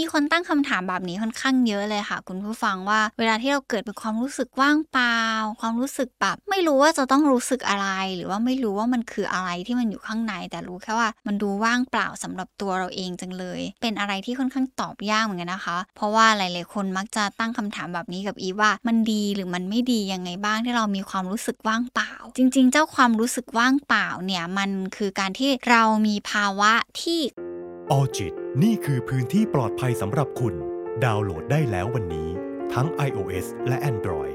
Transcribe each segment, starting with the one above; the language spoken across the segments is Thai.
มีคนตั้งคำถามแบบนี้ค่อนข้างเยอะเลยค่ะ คุณผู้ฟังว่า เวลาที่เราเกิดเป็นความรู้สึกว่างเปล่า ความรู้สึกแบบไม่รู้ว่าจะต้องรู้สึกอะไร หรือว่าไม่รู้ว่ามันคืออะไรที่มันอยู่ข้างใน แต่รู้แค่ว่ามันดูว่างเปล่าสำหรับตัวเราเองจังเลย เป็นอะไรที่ค่อนข้างตอบยากเหมือนกันนะคะ เพราะว่าหลาย ๆ คนมักจะตั้งคำถามแบบนี้กับอีว่ามันดีหรือมันไม่ดียังไงบ้างที่เรามีความรู้สึกว่างเปล่า จริง ๆ เจ้าความรู้สึกว่างเปล่าเนี่ยมันคือการที่เรามีภาวะที่ออจิต นี่คือพื้นที่ปลอดภัยสำหรับคุณ ดาวน์โหลดได้แล้ววันนี้ ทั้ง iOS และ Android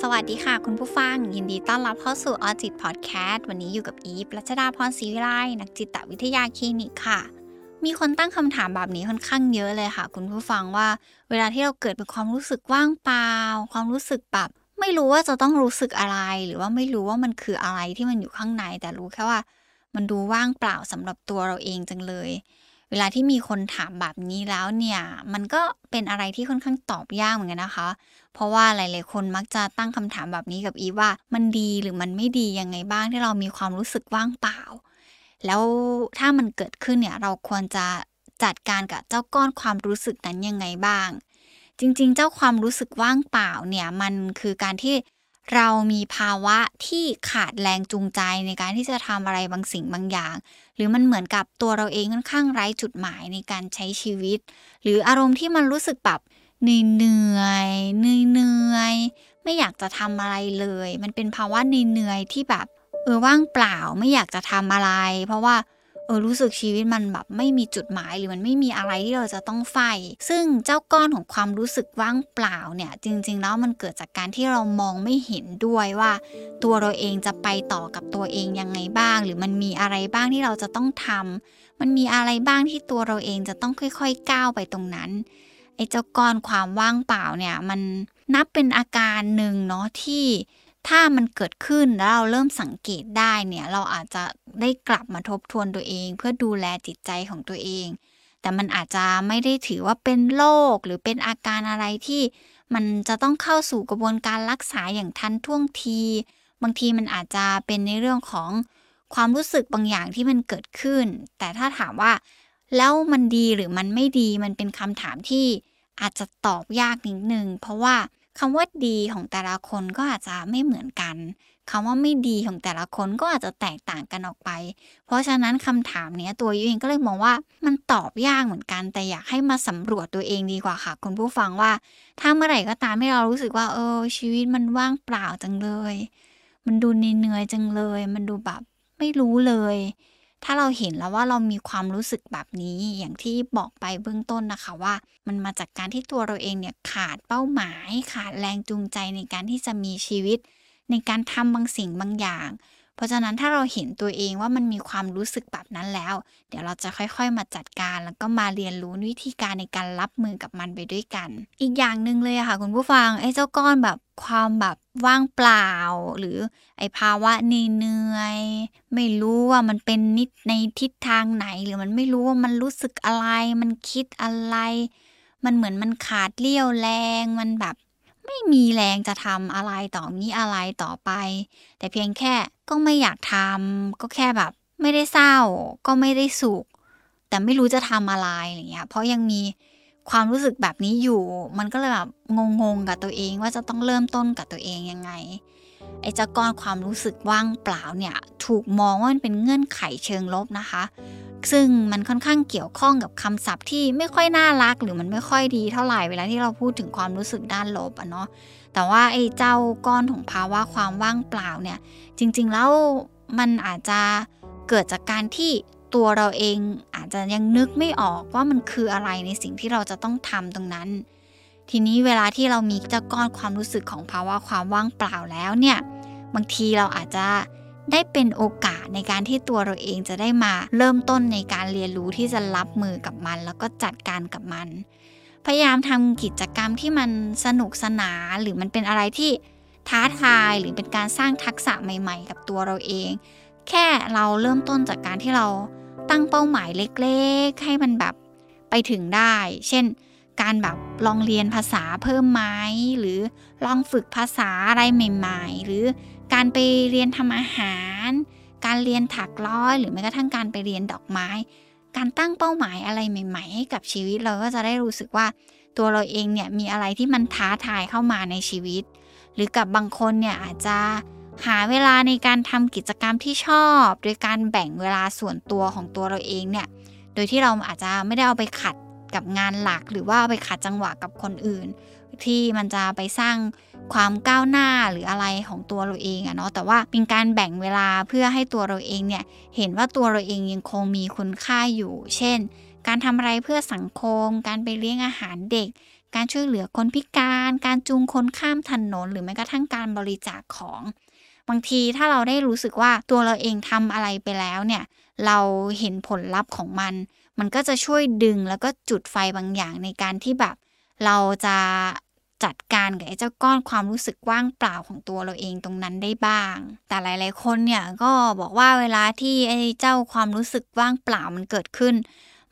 สวัสดีค่ะ คุณผู้ฟัง ยินดีต้อนรับเข้าสู่ออจิตพอดแคสต์วันนี้อยู่กับอีฟรัชดาพรศรีวิไลนักจิตวิทยาคลินิกค่ะ มีคนตั้งคำถามแบบนี้ค่อนข้างเยอะเลยค่ะ คุณผู้ฟังว่า เวลาที่เราเกิดเป็นความรู้สึกว่างเปล่า ความรู้สึกแบบไม่รู้ว่าจะต้องรู้สึกอะไร หรือว่าไม่รู้ว่ามันคืออะไรที่มันอยู่ข้างในแต่รู้แค่ว่า มันดูว่างเปล่าสำหรับตัวเราเองจังเลย เวลาที่มีคนถามแบบนี้แล้วเนี่ย มันก็เป็นอะไรที่ค่อนข้างตอบยากเหมือนกันนะคะ เพราะว่าหลายๆ คนมักจะตั้งคำถามแบบนี้กับอีว่า มันดีหรือมันไม่ดียังไงบ้างที่เรามีความรู้สึกว่างเปล่า แล้วถ้ามันเกิดขึ้นเนี่ยเราควรจะจัดการกับเจ้าก้อนความรู้สึกนั้นยังไงบ้าง จริง ๆ เจ้าความรู้สึกว่างเปล่าเนี่ยมันคือการที่ เรามีภาวะที่ขาดแรงจูงใจในการที่จะทำอะไรบางสิ่งบางอย่าง หรือมันเหมือนกับตัวเราเองค่อนข้างไร้จุดหมายในการใช้ชีวิต หรืออารมณ์ที่มันรู้สึกแบบเหนื่อยเหนื่อยเหนื่อยไม่อยากจะทำอะไรเลย มันเป็นภาวะเหนื่อยที่แบบเออว่างเปล่าไม่อยากจะทำอะไร เพราะว่า เออรู้สึกชีวิตมันแบบไม่มีจุดหมายหรือมันไม่มีอะไรที่เราจะต้องใฝ่ซึ่งเจ้าก้อนของความรู้สึกว่างเปล่าเนี่ย จริง ๆ แล้วมันเกิดจากการที่เรามองไม่เห็นด้วยว่า ตัวเราเองจะไปต่อกับตัวเองยังไงบ้าง หรือมันมีอะไรบ้างที่เราจะต้องทำมันมีอะไรบ้างที่ตัวเราเองจะต้องค่อย ๆ ก้าวไปตรงนั้นไอ้เจ้าก้อนความว่างเปล่าเนี่ยมันนับเป็นอาการหนึ่งเนาะที่ ถ้ามันเกิดขึ้นแล้วเราเริ่มสังเกตได้เนี่ยเราอาจจะได้กลับมาทบทวนตัวเอง เพื่อดูแลจิตใจของตัวเอง แต่มันอาจจะไม่ได้ถือว่าเป็นโรคหรือเป็นอาการอะไรที่มันจะต้องเข้าสู่กระบวนการรักษาอย่างทันท่วงที บางทีมันอาจจะเป็นในเรื่องของความรู้สึกบางอย่างที่มันเกิดขึ้น แต่ถ้าถามว่าแล้วมันดีหรือมันไม่ดีมันเป็นคำถามที่อาจจะตอบยากนิดนึงเพราะว่า คำว่าดีของแต่ละคนก็อาจจะไม่เหมือนกันคำว่าไม่ดีของแต่ละคนก็อาจจะแตกต่างกันออกไป เพราะฉะนั้นคำถามนี้ตัวยูเองก็เลยมองว่ามันตอบยากเหมือนกัน แต่อยากให้มาสำรวจตัวเองดีกว่าค่ะ คุณผู้ฟังว่า ถ้าเมื่อไหร่ก็ตามที่เรารู้สึกว่า เออ ชีวิตมันว่างเปล่าจังเลย มันดูเหนื่อยจังเลย มันดูแบบไม่รู้เลย ถ้าเราเห็นแล้วว่าเรามีความรู้สึกแบบนี้อย่างที่บอกไปเบื้องต้นนะคะว่า มันมาจากการที่ตัวเราเองเนี่ยขาดเป้าหมาย ขาดแรงจูงใจในการที่จะมีชีวิต ในการทำบางสิ่งบางอย่าง เพราะฉะนั้นถ้าเราเห็นตัวเองว่ามันมีความรู้สึกแบบนั้นแล้ว เดี๋ยวเราจะค่อยๆมาจัดการ แล้วก็มาเรียนรู้วิธีการในการรับมือกับมันไปด้วยกัน อีกอย่างหนึ่งเลยค่ะ คุณผู้ฟังไอ้เจ้าก้อนแบบความแบบว่างเปล่า หรือไอ้ภาวะเหนื่อยไม่รู้ว่ามันเป็นนิดในทิศทางไหน หรือมันไม่รู้ว่ามันรู้สึกอะไร มันคิดอะไร มันเหมือนมันขาดเลี้ยวแรงมันแบบ ไม่มีแรงจะทำอะไรต่อนี้อะไรต่อไป แต่เพียงแค่ก็ไม่อยากทำก็แค่แบบ ไม่ได้เศร้า ก็ไม่ได้สุข แต่ไม่รู้จะทำอะไรอะไรเงี้ยเพราะยังมีความรู้สึกแบบนี้อยู่ มันก็เลยแบบงงๆกับตัวเองว่าจะต้องเริ่มต้นกับตัวเองยังไง ไอ้เจ้าก้อนความรู้สึกว่างเปล่าเนี่ย ถูกมองว่ามันเป็นเงื่อนไขเชิงลบนะคะ ซึ่งมันค่อนข้างเกี่ยวข้องกับคำศัพท์ที่ไม่ค่อยน่ารัก หรือมันไม่ค่อยดีเท่าไหร่เวลาที่เราพูดถึงความรู้สึกด้านลบอะเนาะแต่ว่าไอ้เจ้าก้อนของภาวะความว่างเปล่าเนี่ย จริงๆแล้วมันอาจจะเกิดจากการที่ตัวเราเองอาจจะยังนึกไม่ออกว่ามันคืออะไรในสิ่งที่เราจะต้องทำตรงนั้น ทีนี้เวลาที่เรามีเจ้าก้อนความรู้สึกของภาวะความว่างเปล่าแล้วเนี่ย บางทีเราอาจจะ ได้เป็นโอกาสในการที่ตัวเราเองจะได้มาเริ่มต้นในการเรียนรู้ที่จะรับมือกับมัน แล้วก็จัดการกับมัน พยายามทำกิจกรรมที่มันสนุกสนานหรือมันเป็นอะไรที่ท้าทายหรือเป็นการสร้างทักษะใหม่ ๆ กับตัวเราเอง แค่เราเริ่มต้นจากการที่เราตั้งเป้าหมายเล็กๆ ให้มันแบบไปถึงได้ เช่น การแบบลองเรียนภาษาเพิ่มไหมหรือลองฝึกภาษาอะไรใหม่ ๆ หรือ การไปเรียนทำอาหาร การเรียนถักร้อย หรือแม้กระทั่งการไปเรียนดอกไม้ การตั้งเป้าหมายอะไรใหม่ ๆ ให้กับชีวิตเราก็จะได้รู้สึกว่าตัวเราเองเนี่ยมีอะไรที่มันท้าทายเข้ามาในชีวิต หรือกับบางคนเนี่ยอาจจะหาเวลาในการทำกิจกรรมที่ชอบ โดยการแบ่งเวลาส่วนตัวของตัวเราเองเนี่ย โดยที่เราอาจจะไม่ได้เอาไปขัดกับงานหลัก หรือว่าเอาไปขัดจังหวะกับคนอื่น ที่มันจะไปสร้างความก้าวหน้าหรืออะไรของตัวเราเองอะเนาะแต่ว่าเป็นการแบ่งเวลาเพื่อให้ตัวเราเองเนี่ยเห็นว่าตัวเราเองยังคงมีคุณค่าอยู่ เช่น การทำอะไรเพื่อสังคม การไปเลี้ยงอาหารเด็ก การช่วยเหลือคนพิการ การจูงคนข้ามถนน หรือแม้กระทั่งการบริจาคของ บางทีถ้าเราได้รู้สึกว่าตัวเราเองทำอะไรไปแล้วเนี่ยเราเห็นผลลัพธ์ของมัน มันก็จะช่วยดึงแล้วก็จุดไฟบางอย่างในการที่แบบ เราจะจัดการกับไอ้เจ้าก้อนความรู้สึกว่างเปล่าของตัวเราเองตรงนั้นได้บ้าง แต่หลาย ๆ คนเนี่ยก็บอกว่าเวลาที่ไอ้เจ้าความรู้สึกว่างเปล่ามันเกิดขึ้น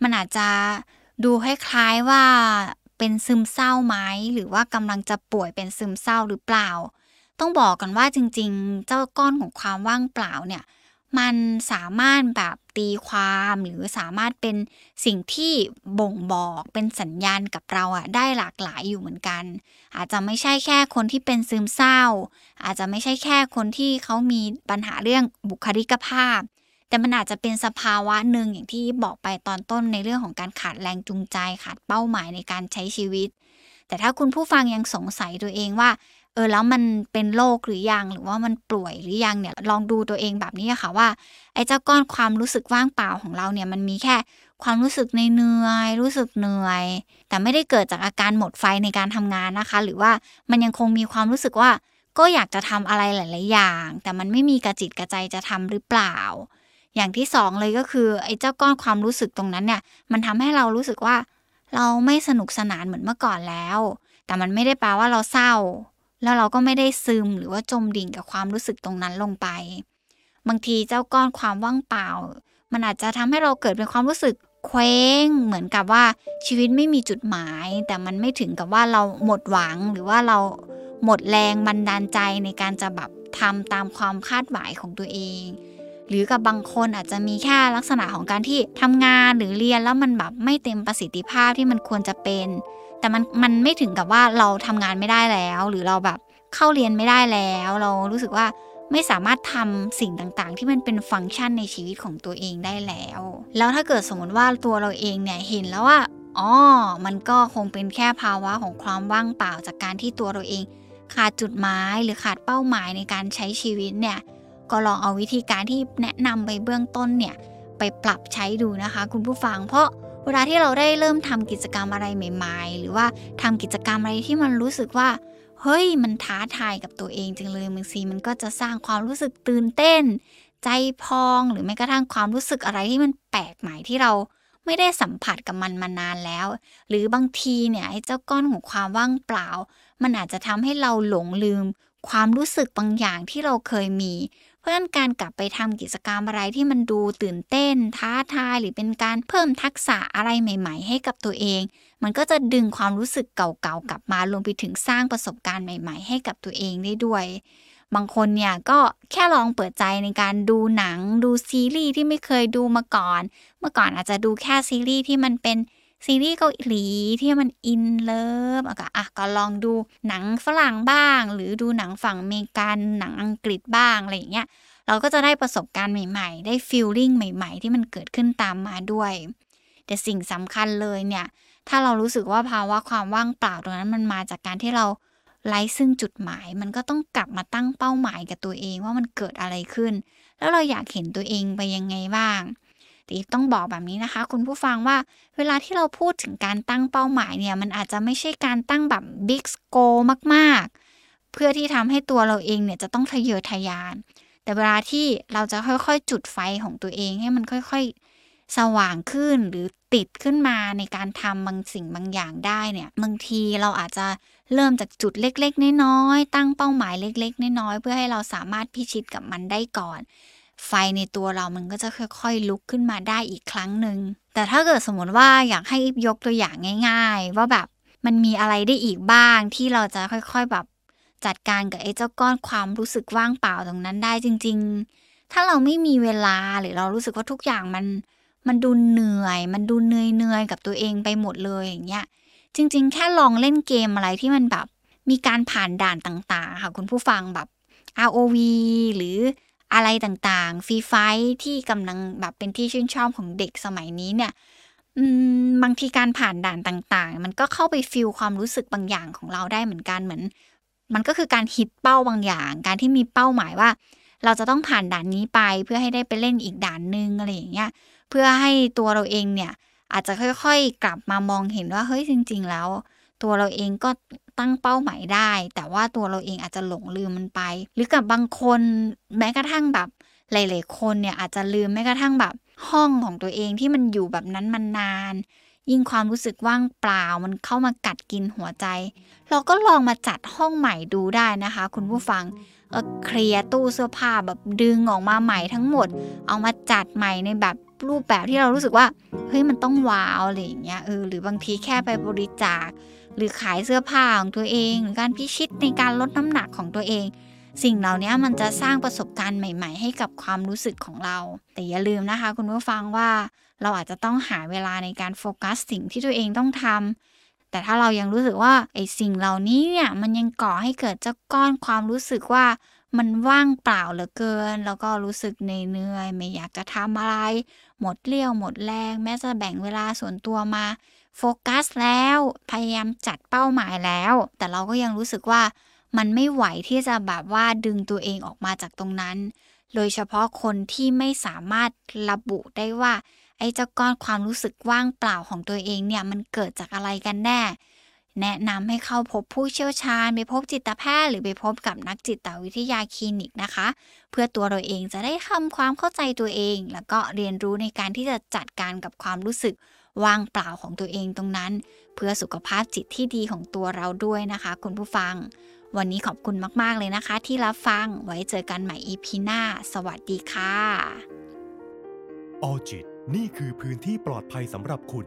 มันอาจจะดูคล้ายๆว่าเป็นซึมเศร้าไหมหรือว่ากำลังจะป่วยเป็นซึมเศร้าหรือเปล่า ต้องบอกกันว่าจริง ๆ เจ้าก้อนของความว่างเปล่าเนี่ย มันสามารถแบบตีความหรือสามารถเป็นสิ่งที่บ่งบอกเป็นสัญญาณกับเราอะได้หลากหลายอยู่เหมือนกัน อาจจะไม่ใช่แค่คนที่เป็นซึมเศร้า อาจจะไม่ใช่แค่คนที่เขามีปัญหาเรื่องบุคลิกภาพ แต่มันอาจจะเป็นสภาวะหนึ่งอย่างที่บอกไปตอนต้นในเรื่องของการขาดแรงจูงใจขาดเป้าหมายในการใช้ชีวิต แต่ถ้าคุณผู้ฟังยังสงสัยตัวเองว่า เออแล้วมันเป็นโรคหรือยังหรือว่ามันป่วยหรือยังเนี่ยลองดูตัวเองแบบนี้ค่ะว่าไอ้เจ้าก้อนความรู้สึกว่างเปล่าของเราเนี่ยมันมีแค่ความรู้สึกในเหนื่อยรู้สึกเหนื่อย แต่ไม่ได้เกิดจากอาการหมดไฟในการทำงานนะคะ หรือว่ามันยังคงมีความรู้สึกว่าก็อยากจะทำอะไรหลาย ๆ อย่าง แต่มันไม่มีกระจิตกระใจจะทำหรือเปล่า อย่างที่สองเลยก็คือไอ้เจ้าก้อนความรู้สึกตรงนั้นเนี่ยมันทำให้เรารู้สึกว่า เราไม่สนุกสนานเหมือนเมื่อก่อนแล้ว แต่มันไม่ได้แปลว่าเราเศร้า แล้วเราก็ไม่ได้ซึมหรือว่าจมดิ่งกับความรู้สึกตรงนั้นลงไป บางทีเจ้าก้อนความว่างเปล่า มันอาจจะทำให้เราเกิดเป็นความรู้สึกเคว้งเหมือนกับว่าชีวิตไม่มีจุดหมาย แต่มันไม่ถึงกับว่าเราหมดหวังหรือว่าเราหมดแรงบันดาลใจในการจะแบบทำตามความคาดหมายของตัวเอง หรือกับบางคนอาจจะมีแค่ลักษณะของการที่ทำงานหรือเรียนแล้วมันแบบไม่เต็มประสิทธิภาพที่มันควรจะเป็น แต่มันมันไม่ถึงกับว่าเราทำงานไม่ได้แล้ว หรือเราแบบเข้าเรียนไม่ได้แล้ว เรารู้สึกว่าไม่สามารถทำสิ่งต่างๆ ที่มันเป็นฟังก์ชันในชีวิตของตัวเองได้แล้ว แล้วถ้าเกิดสมมติว่าตัวเราเองเนี่ยเห็นแล้วว่าอ๋อ มันก็คงเป็นแค่ภาวะของความว่างเปล่าจากการที่ตัวเราเอง ขาดจุดหมายหรือขาดเป้าหมายในการใช้ชีวิตเนี่ย ก็ลองเอาวิธีการที่แนะนำไปเบื้องต้นเนี่ย ไปปรับใช้ดูนะคะ คุณผู้ฟังเพราะ เวลาที่เราได้เริ่มทำกิจกรรมอะไรใหม่ๆ หรือว่าทำกิจกรรมอะไรที่มันรู้สึกว่า เฮ้ยมันท้าทายกับตัวเองจังเลยบางทีมันก็จะสร้างความรู้สึกตื่นเต้น ใจพองหรือแม้กระทั่งความรู้สึกอะไรที่มันแปลกใหม่ที่เราไม่ได้สัมผัสกับมันมานานแล้ว หรือบางทีเนี่ยไอ้เจ้าก้อนของความว่างเปล่า มันอาจจะทำให้เราหลงลืม ความรู้สึกบางอย่างที่เราเคยมี เพราะฉะนั้นการกลับไปทำกิจกรรมอะไรที่มันดูตื่นเต้น ท้าทายหรือเป็นการเพิ่มทักษะอะไรใหม่ ๆ ให้กับตัวเอง มันก็จะดึงความรู้สึกเก่าๆกลับมารวมไปถึงสร้างประสบการณ์ใหม่ ๆ ให้กับตัวเองได้ด้วยบางคนเนี่ยก็แค่ลองเปิดใจในการดูหนัง ดูซีรีส์ที่ไม่เคยดูมาก่อน เมื่อก่อนอาจจะดูแค่ซีรีส์ที่มันเป็น ซีรีส์เกาหลีที่มัน in love ก็อะก็ลองดูหนังฝรั่งบ้าง หรือดูหนังฝั่งอเมริกันหนังอังกฤษบ้างอะไรอย่างเงี้ยเราก็จะได้ประสบการณ์ใหม่ๆ ได้ feeling ใหม่ๆ ที่มันเกิดขึ้นตามมาด้วย แต่สิ่งสำคัญเลยเนี่ย ถ้าเรารู้สึกว่าภาวะความว่างเปล่าตรงนั้นมันมาจากการที่เราไร้ซึ่งจุดหมาย มันก็ต้องกลับมาตั้งเป้าหมายกับตัวเองว่ามันเกิดอะไรขึ้น แล้วเราอยากเห็นตัวเองไปยังไงบ้าง ต่ต้องบอกแบบนี้นะคะ คุณผู้ฟังว่าเวลาที่เราพูดถึงการตั้งเป้าหมายเนี่ย มันอาจจะไม่ใช่การตั้งแบบบิ๊กโกมากๆ เพื่อที่ทำให้ตัวเราเองเนี่ยจะต้องทะเยอทะยาน แต่เวลาที่เราจะค่อยๆ จุดไฟของตัวเองให้มันค่อยๆ สว่างขึ้นหรือติดขึ้นมาในการทำบางสิ่งบางอย่างได้เนี่ยบางทีเราอาจจะเริ่มจากจุดเล็ก ๆ น้อยๆตั้งเป้าหมายเล็ก ๆ น้อยๆเพื่อให้เราสามารถพิชิตกับมันได้ก่อน ไฟในตัวเรามันก็จะค่อยๆ ลุกขึ้นมาได้อีกครั้งหนึ่ง แต่ถ้าเกิดสมมติว่าอยากให้อิบยกตัวอย่างง่าย ๆ ว่าแบบมันมีอะไรได้อีกบ้างที่เราจะค่อยๆแบบจัดการกับไอ้เจ้าก้อนความรู้สึกว่างเปล่าตรงนั้นได้จริง ๆ ถ้าเราไม่มีเวลาหรือเรารู้สึกว่าทุกอย่างมันมันดูเหนื่อย มันดูเหนื่อยเนื่อยกับตัวเองไปหมดเลยอย่างเงี้ย จริง ๆ แค่ลองเล่นเกมอะไรที่มันแบบมีการผ่านด่านต่าง ๆ ค่ะคุณผู้ฟังแบบ ROV หรือ อะไรต่างๆ ฟรีไฟที่กำลังแบบเป็นที่ชื่นชอบของเด็กสมัยนี้เนี่ยบางทีการผ่านด่านต่างๆ มันก็เข้าไปฟิลความรู้สึกบางอย่างของเราได้เหมือนกันเหมือน มันก็คือการฮิตเป้าบางอย่าง การที่มีเป้าหมายว่า เราจะต้องผ่านด่านนี้ไปเพื่อให้ได้ไปเล่นอีกด่านนึงอะไรอย่างเงี้ยเพื่อให้ตัวเราเองเนี่ยอาจจะค่อยๆ กลับมามองเห็นว่าเฮ้ยจริง ๆ แล้ว ตัวเราเองก็ตั้งเป้าหมายได้ แต่ว่าตัวเราเองอาจจะหลงลืมมันไป หรือกับบางคนแม้กระทั่งแบบหลายๆคนเนี่ยอาจจะลืมแม้กระทั่งแบบห้องของตัวเองที่มันอยู่แบบนั้นมันนาน ยิ่งความรู้สึกว่างเปล่ามันเข้ามากัดกินหัวใจ เราก็ลองมาจัดห้องใหม่ดูได้นะคะ คุณผู้ฟังเอาเคลียร์ตู้เสื้อผ้าแบบดึงออกมาใหม่ทั้งหมด เอามาจัดใหม่ในแบบรูปแบบที่เรารู้สึกว่าเฮ้ยมันต้องว้าวอะไรอย่างเงี้ยเออหรือบางทีแค่ไปบริจาค หรือขายเสื้อผ้าของตัวเอง หรือการพิชิตในการลดน้ำหนักของตัวเอง สิ่งเหล่านี้มันจะสร้างประสบการณ์ใหม่ ๆ ให้กับความรู้สึกของเรา แต่อย่าลืมนะคะ คุณผู้ฟังว่าเราอาจจะต้องหาเวลาในการโฟกัสสิ่งที่ตัวเองต้องทำแต่ถ้าเรายังรู้สึกว่าไอ้สิ่งเหล่านี้เนี่ยมันยังก่อให้เกิดเจ้าก้อนความรู้สึกว่ามันว่างเปล่าเหลือเกิน แล้วก็รู้สึกเหนื่อยไม่อยากจะทำอะไร หมดเรี่ยวหมดแรง แม้จะแบ่งเวลาส่วนตัวมา โฟกัสแล้วพยายามจัดเป้าหมายแล้ว แต่เราก็ยังรู้สึกว่ามันไม่ไหวที่จะแบบว่าดึงตัวเองออกมาจากตรงนั้น โดยเฉพาะคนที่ไม่สามารถระบุได้ว่า ไอ้เจ้าก้อนความรู้สึกว่างเปล่าของตัวเองเนี่ยมันเกิดจากอะไรกันแน่ แนะนำให้เข้าพบผู้เชี่ยวชาญ ไปพบจิตแพทย์หรือไปพบกับนักจิตวิทยาคลินิกนะคะ เพื่อตัวเราเองจะได้ทำความเข้าใจตัวเอง แล้วก็เรียนรู้ในการที่จะจัดการกับความรู้สึกว่างเปล่าของตัวเองตรงนั้น เพื่อสุขภาพจิตที่ดีของตัวเราด้วยนะคะ คุณผู้ฟัง วันนี้ขอบคุณมาก ๆ เลยนะคะ ที่รับฟังไว้เจอกันใหม่ EP หน้า สวัสดีค่ะออจิตนี่คือพื้นที่ปลอดภัยสำหรับคุณ